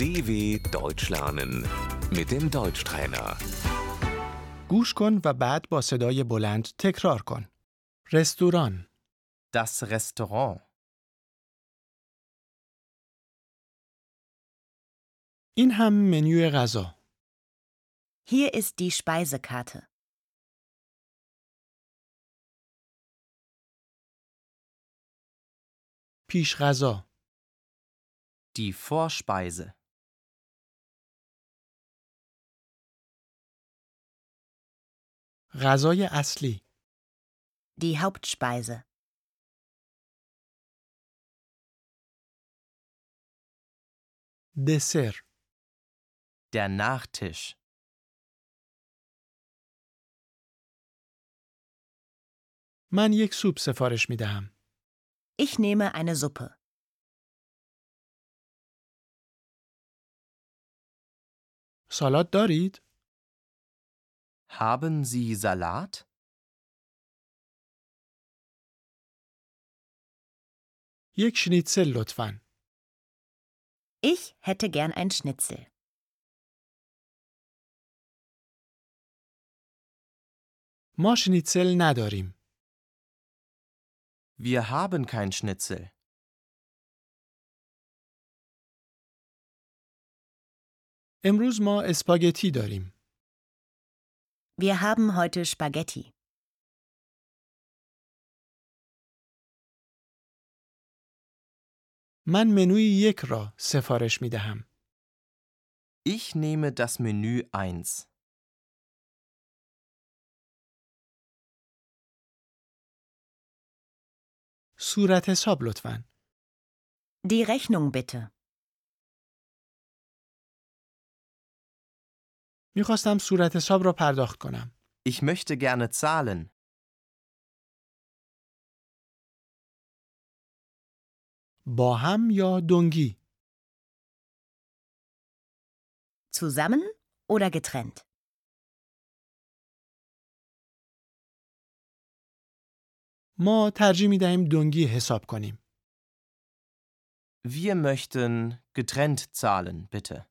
DW Deutsch lernen mit dem Deutschtrainer. گوش کن و بعد با صدای بلند تکرار کن. رستوران، Das Restaurant. این هم منوی غذا. Hier ist die Speisekarte. پیش غذا، Die Vorspeise. غذای اصلی، Die Hauptspeise. دسر، Der Nachtisch. من یک سوپ سفارش می دهم. Ich nehme eine Suppe. سالاد دارید؟ Haben Sie Salat? یک شنیتسل لطفاً. Ich hätte gern ein Schnitzel. ما شنیتسل نداریم. Wir haben kein Schnitzel. امروز ما اسپاگتی داریم. Wir haben heute Spaghetti. من منوی یک را سفارش می دهم. Ich nehme das Menü 1. صورت حساب لطفاً. Die Rechnung bitte. می‌خواستم صورت حساب را پرداخت کنم. Ich möchte gerne zahlen. با هم یا دنگی؟ Zusammen oder getrennt? ما ترجیح می دهیم دنگی حساب کنیم. Wir möchten getrennt zahlen, bitte.